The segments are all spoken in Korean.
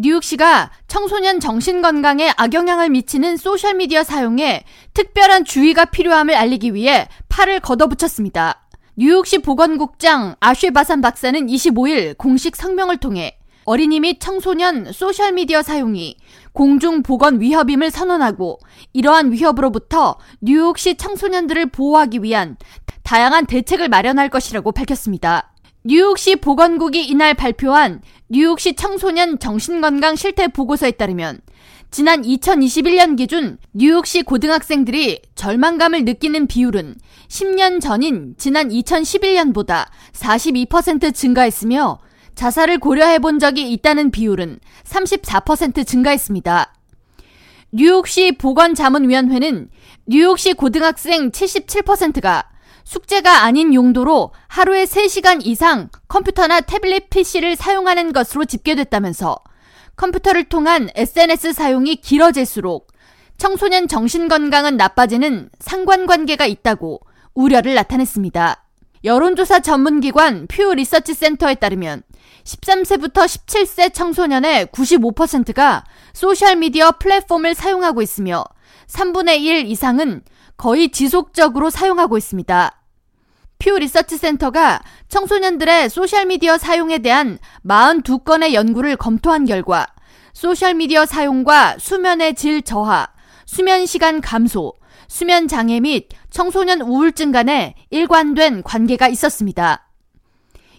뉴욕시가 청소년 정신건강에 악영향을 미치는 소셜미디어 사용에 특별한 주의가 필요함을 알리기 위해 팔을 걷어붙였습니다. 뉴욕시 보건국장 아쉐바산 박사는 25일 공식 성명을 통해 어린이 및 청소년 소셜미디어 사용이 공중 보건 위협임을 선언하고 이러한 위협으로부터 뉴욕시 청소년들을 보호하기 위한 다양한 대책을 마련할 것이라고 밝혔습니다. 뉴욕시 보건국이 이날 발표한 뉴욕시 청소년 정신건강 실태 보고서에 따르면 지난 2021년 기준 뉴욕시 고등학생들이 절망감을 느끼는 비율은 10년 전인 지난 2011년보다 42% 증가했으며 자살을 고려해 본 적이 있다는 비율은 34% 증가했습니다. 뉴욕시 보건자문위원회는 뉴욕시 고등학생 77%가 숙제가 아닌 용도로 하루에 3시간 이상 컴퓨터나 태블릿 PC를 사용하는 것으로 집계됐다면서 컴퓨터를 통한 SNS 사용이 길어질수록 청소년 정신건강은 나빠지는 상관관계가 있다고 우려를 나타냈습니다. 여론조사 전문기관 퓨 리서치 센터에 따르면 13세부터 17세 청소년의 95%가 소셜미디어 플랫폼을 사용하고 있으며 3분의 1 이상은 거의 지속적으로 사용하고 있습니다. 퓨 리서치 센터가 청소년들의 소셜미디어 사용에 대한 42건의 연구를 검토한 결과 소셜미디어 사용과 수면의 질 저하, 수면 시간 감소, 수면 장애 및 청소년 우울증 간에 일관된 관계가 있었습니다.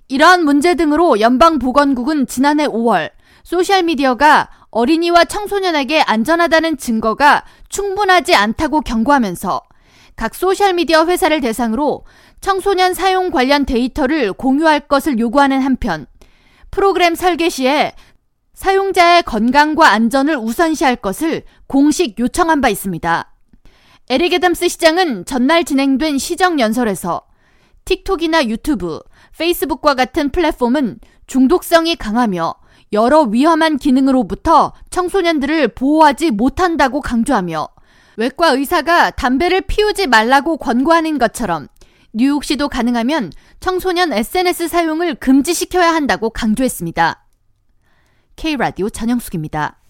이러한 문제 등으로 연방보건국은 지난해 5월 소셜미디어가 어린이와 청소년에게 안전하다는 증거가 충분하지 않다고 경고하면서 각 소셜미디어 회사를 대상으로 청소년 사용 관련 데이터를 공유할 것을 요구하는 한편 프로그램 설계 시에 사용자의 건강과 안전을 우선시할 것을 공식 요청한 바 있습니다. 에릭 애담스 시장은 전날 진행된 시정 연설에서 틱톡이나 유튜브, 페이스북과 같은 플랫폼은 중독성이 강하며 여러 위험한 기능으로부터 청소년들을 보호하지 못한다고 강조하며 외과 의사가 담배를 피우지 말라고 권고하는 것처럼 뉴욕시도 가능하면 청소년 SNS 사용을 금지시켜야 한다고 강조했습니다. K라디오 전영숙입니다.